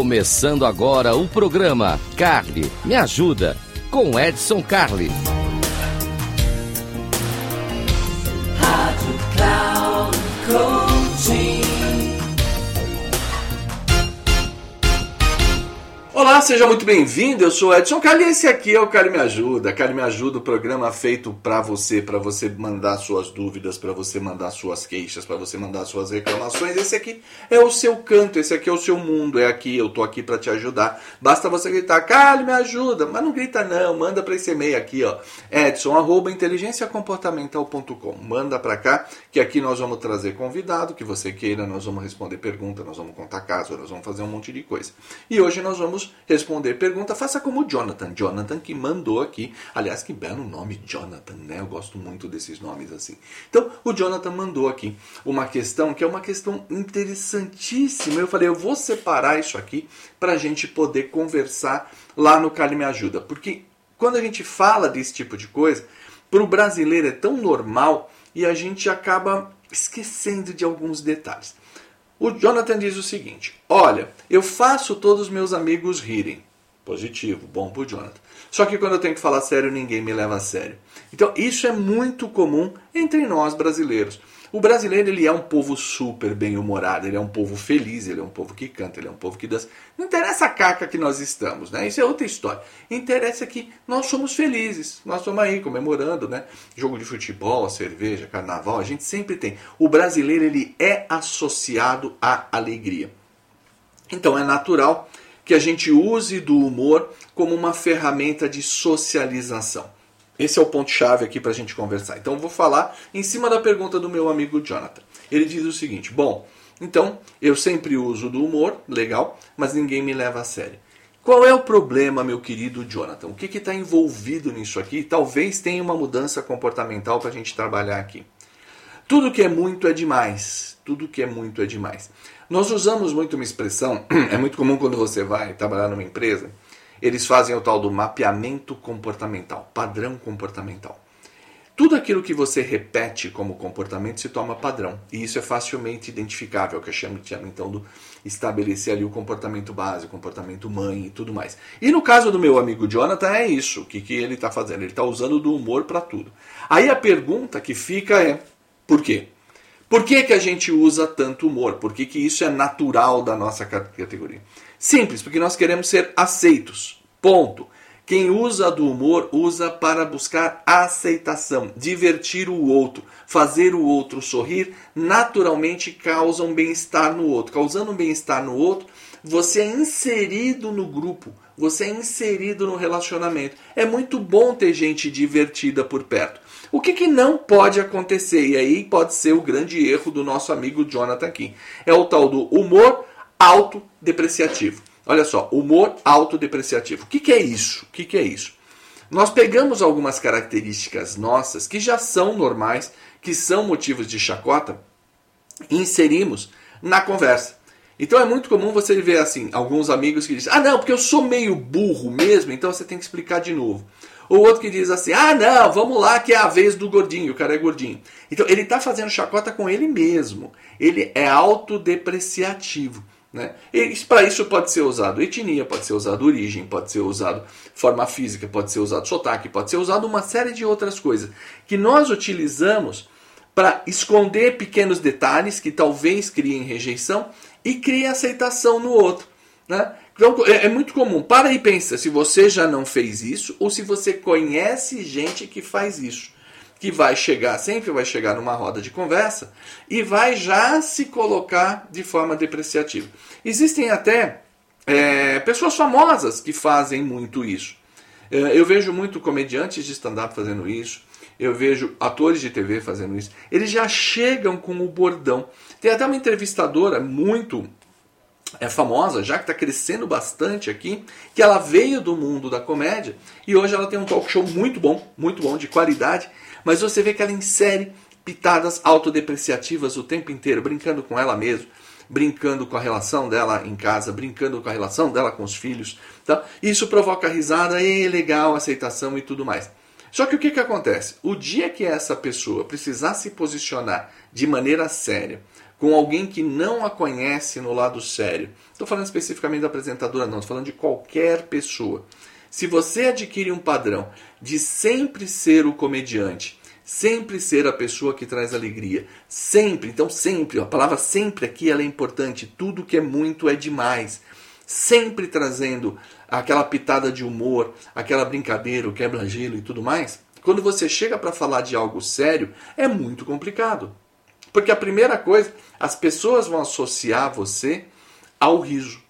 Começando agora o programa Carly Me Ajuda com Edson Carli. Olá, seja muito bem-vindo. Eu sou Edson Cali esse aqui é o Cali Me Ajuda. Cali Me Ajuda, o programa feito para você, para você mandar suas dúvidas, para você mandar suas queixas, para você mandar suas reclamações. Esse aqui é o seu canto, esse aqui é o seu mundo, é aqui, eu tô aqui para te ajudar. Basta você gritar, Cali Me Ajuda, mas não grita não, manda para esse e-mail aqui, ó, edson arroba inteligenciacomportamental.com. Manda para cá, que aqui nós vamos trazer convidado, que você queira, nós vamos responder pergunta, nós vamos contar caso, nós vamos fazer um monte de coisa. E hoje nós vamos responder pergunta, faça como o Jonathan. Jonathan que mandou aqui. Aliás, que belo nome, Jonathan, né? Eu gosto muito desses nomes assim. Então, o Jonathan mandou aqui uma questão que é uma questão interessantíssima. Eu falei, eu vou separar isso aqui para a gente poder conversar lá no Cali Me Ajuda. Porque quando a gente fala desse tipo de coisa, para o brasileiro é tão normal e a gente acaba esquecendo de alguns detalhes. O Jonathan diz o seguinte: Olha, eu faço todos os meus amigos rirem. Positivo, bom pro Jonathan. Só que quando eu tenho que falar sério, ninguém me leva a sério. Então, isso é muito comum entre nós brasileiros. O brasileiro ele é um povo super bem-humorado, ele é um povo feliz, ele é um povo que canta, ele é um povo que dança. Não interessa a caca que nós estamos, né? Isso é outra história. Interessa que nós somos felizes. Nós estamos aí comemorando, né? Jogo de futebol, cerveja, carnaval, a gente sempre tem. O brasileiro ele é associado à alegria. Então é natural que a gente use do humor como uma ferramenta de socialização. Esse é o ponto-chave aqui para a gente conversar. Então, vou falar em cima da pergunta do meu amigo Jonathan. Ele diz o seguinte: Bom, então eu sempre uso do humor, legal, mas ninguém me leva a sério. Qual é o problema, meu querido Jonathan? O que está envolvido nisso aqui? Talvez tenha uma mudança comportamental para a gente trabalhar aqui. Tudo que é muito é demais. Tudo que é muito é demais. Nós usamos muito uma expressão, é muito comum quando você vai trabalhar numa empresa eles fazem o tal do mapeamento comportamental, padrão comportamental. Tudo aquilo que você repete como comportamento se torna padrão. E isso é facilmente identificável, que eu chamo então do estabelecer ali o comportamento base, o comportamento mãe e tudo mais. E no caso do meu amigo Jonathan é isso. O que, que ele está fazendo? Ele está usando do humor para tudo. Aí a pergunta que fica é, por quê? Por que, que a gente usa tanto humor? Por que, que isso é natural da nossa categoria? Simples, porque nós queremos ser aceitos. Ponto. Quem usa do humor usa para buscar aceitação, divertir o outro, fazer o outro sorrir, naturalmente causa um bem-estar no outro. Causando um bem-estar no outro, você é inserido no grupo, você é inserido no relacionamento. É muito bom ter gente divertida por perto. O que, que não pode acontecer, e aí pode ser o grande erro do nosso amigo Jonathan aqui, é o tal do humor autodepreciativo. Olha só, humor autodepreciativo. O que, que é isso? O que, que é isso? Nós pegamos algumas características nossas que já são normais, que são motivos de chacota, e inserimos na conversa. Então é muito comum você ver assim, alguns amigos que dizem: "Ah, não, porque eu sou meio burro mesmo, então você tem que explicar de novo". Ou outro que diz assim: "Ah, não, vamos lá que é a vez do gordinho, o cara é gordinho". Então ele está fazendo chacota com ele mesmo. Ele é autodepreciativo. Né? Para isso pode ser usado etnia, pode ser usado origem, pode ser usado forma física, pode ser usado sotaque, pode ser usado uma série de outras coisas que nós utilizamos para esconder pequenos detalhes que talvez criem rejeição e criem aceitação no outro. Né? Então é, é muito comum. Para e pensa se você já não fez isso ou se você conhece gente que faz isso que vai chegar, sempre vai chegar numa roda de conversa e vai já se colocar de forma depreciativa. Existem até é, pessoas famosas que fazem muito isso. É, eu vejo muito comediantes de stand-up fazendo isso. Eu vejo atores de TV fazendo isso. Eles já chegam com o bordão. Tem até uma entrevistadora muito é famosa, já que está crescendo bastante aqui, que ela veio do mundo da comédia e hoje ela tem um talk show muito bom, muito bom, de qualidade, mas você vê que ela insere pitadas autodepreciativas o tempo inteiro, brincando com ela mesma, brincando com a relação dela em casa, brincando com a relação dela com os filhos. Tá? Isso provoca risada, e legal, aceitação e tudo mais. Só que o que, que acontece? O dia que essa pessoa precisar se posicionar de maneira séria com alguém que não a conhece no lado sério, estou falando especificamente da apresentadora, não, estou falando de qualquer pessoa. Se você adquire um padrão de sempre ser o comediante, sempre ser a pessoa que traz alegria, sempre, então sempre, a palavra sempre aqui ela é importante, tudo que é muito é demais, sempre trazendo aquela pitada de humor, aquela brincadeira, o quebra-gelo e tudo mais, quando você chega para falar de algo sério, é muito complicado. Porque a primeira coisa, as pessoas vão associar você ao riso,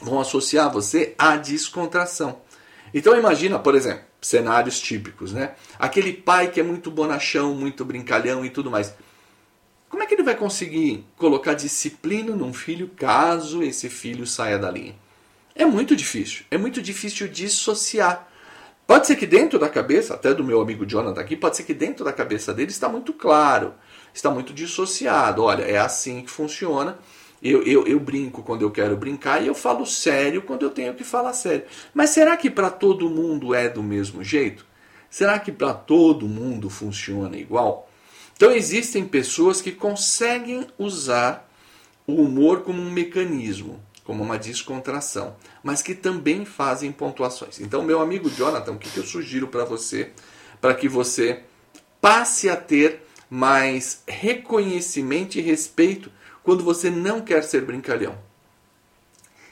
vão associar você à descontração. Então imagina, por exemplo, cenários típicos, né? Aquele pai que é muito bonachão, muito brincalhão e tudo mais. Como é que ele vai conseguir colocar disciplina num filho caso esse filho saia da linha? É muito difícil. É muito difícil dissociar. Pode ser que dentro da cabeça, até do meu amigo Jonathan aqui, pode ser que dentro da cabeça dele está muito claro, está muito dissociado. Olha, é assim que funciona eu, eu, eu brinco quando eu quero brincar e eu falo sério quando eu tenho que falar sério. Mas será que para todo mundo é do mesmo jeito? Será que para todo mundo funciona igual? Então existem pessoas que conseguem usar o humor como um mecanismo, como uma descontração, mas que também fazem pontuações. Então, meu amigo Jonathan, o que, que eu sugiro para você, para que você passe a ter mais reconhecimento e respeito quando você não quer ser brincalhão.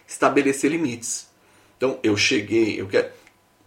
Estabelecer limites. Então, eu cheguei, eu quero.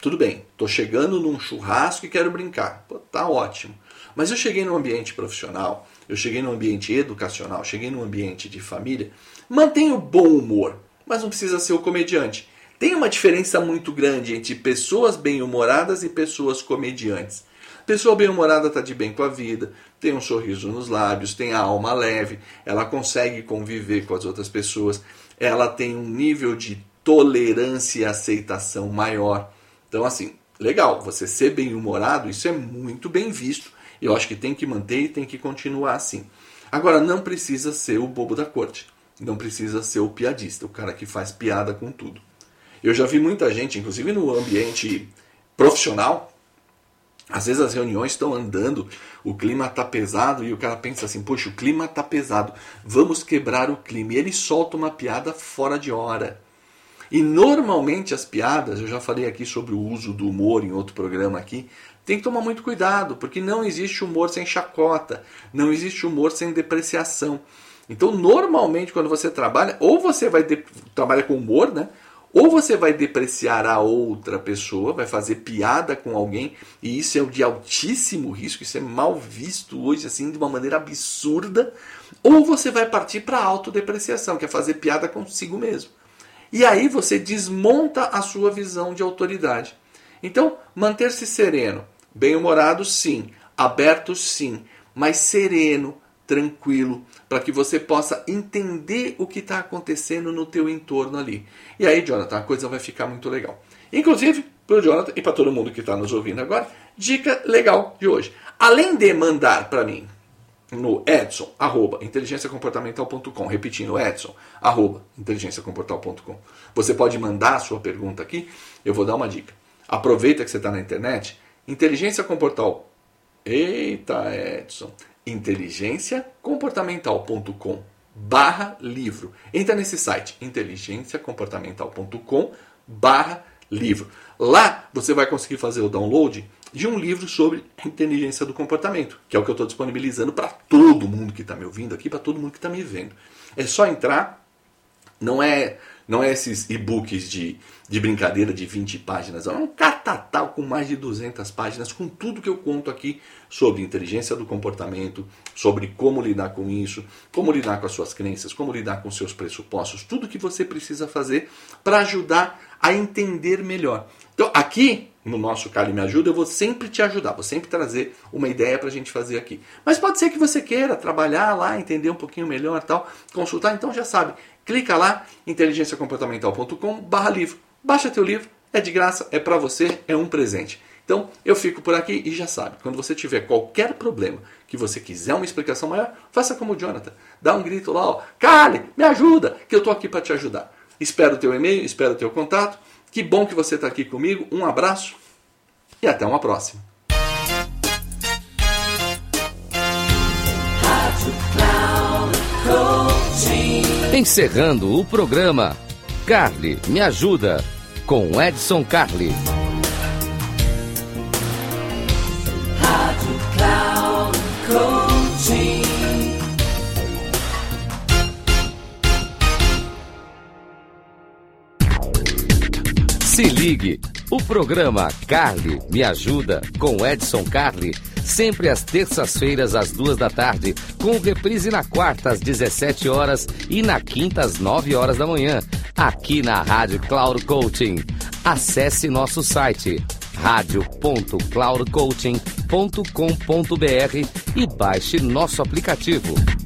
Tudo bem, estou chegando num churrasco e quero brincar. Pô, tá ótimo. Mas eu cheguei num ambiente profissional, eu cheguei num ambiente educacional, cheguei num ambiente de família. Mantenha o bom humor, mas não precisa ser o comediante. Tem uma diferença muito grande entre pessoas bem-humoradas e pessoas comediantes. Pessoa bem-humorada está de bem com a vida, tem um sorriso nos lábios, tem a alma leve, ela consegue conviver com as outras pessoas, ela tem um nível de tolerância e aceitação maior. Então, assim, legal, você ser bem-humorado, isso é muito bem visto. Eu acho que tem que manter e tem que continuar assim. Agora, não precisa ser o bobo da corte. Não precisa ser o piadista, o cara que faz piada com tudo. Eu já vi muita gente, inclusive no ambiente profissional, às vezes as reuniões estão andando, o clima está pesado e o cara pensa assim: poxa, o clima está pesado, vamos quebrar o clima. E ele solta uma piada fora de hora. E normalmente as piadas, eu já falei aqui sobre o uso do humor em outro programa aqui, tem que tomar muito cuidado, porque não existe humor sem chacota, não existe humor sem depreciação. Então, normalmente, quando você trabalha, ou você vai trabalha com humor, né? Ou você vai depreciar a outra pessoa, vai fazer piada com alguém, e isso é de altíssimo risco, isso é mal visto hoje assim de uma maneira absurda, ou você vai partir para a autodepreciação, que é fazer piada consigo mesmo. E aí você desmonta a sua visão de autoridade. Então, manter-se sereno, bem-humorado sim, aberto sim, mas sereno, tranquilo, para que você possa entender o que está acontecendo no teu entorno ali. E aí, Jonathan, a coisa vai ficar muito legal. Inclusive, para o Jonathan e para todo mundo que está nos ouvindo agora, dica legal de hoje. Além de mandar para mim no edson, arroba, inteligenciacomportamental.com, repetindo, edson, arroba, inteligenciacomportamental.com. Você pode mandar a sua pergunta aqui, eu vou dar uma dica. Aproveita que você está na internet, inteligência comportal. Eita, Edson inteligenciacomportamental.com barra livro. Entra nesse site, inteligenciacomportamental.com barra livro. Lá você vai conseguir fazer o download de um livro sobre inteligência do comportamento, que é o que eu estou disponibilizando para todo mundo que está me ouvindo aqui, para todo mundo que está me vendo. É só entrar, não é não é esses e-books de, de brincadeira de 20 páginas, é um catatal com mais de 200 páginas, com tudo que eu conto aqui sobre inteligência do comportamento, sobre como lidar com isso, como lidar com as suas crenças, como lidar com seus pressupostos, tudo que você precisa fazer para ajudar a entender melhor. Então, aqui no nosso Cali Me Ajuda, eu vou sempre te ajudar, vou sempre trazer uma ideia para a gente fazer aqui. Mas pode ser que você queira trabalhar lá, entender um pouquinho melhor tal, consultar, então já sabe, clica lá, inteligenciacomportamental.com barra livro. Baixa teu livro, é de graça, é para você, é um presente. Então, eu fico por aqui e já sabe, quando você tiver qualquer problema, que você quiser uma explicação maior, faça como o Jonathan. Dá um grito lá, ó, Kali, me ajuda, que eu tô aqui para te ajudar. Espero o teu e-mail, espero o teu contato. Que bom que você está aqui comigo. Um abraço e até uma próxima. Encerrando o programa, Carly Me Ajuda, com Edson Coaching. Se ligue, o programa Carly Me Ajuda com Edson Carli, sempre às terças-feiras às duas da tarde, com reprise na quarta às 17 horas e na quinta às 9 horas da manhã, aqui na Rádio Cloud Coaching. Acesse nosso site radio.cloudcoaching.com.br e baixe nosso aplicativo.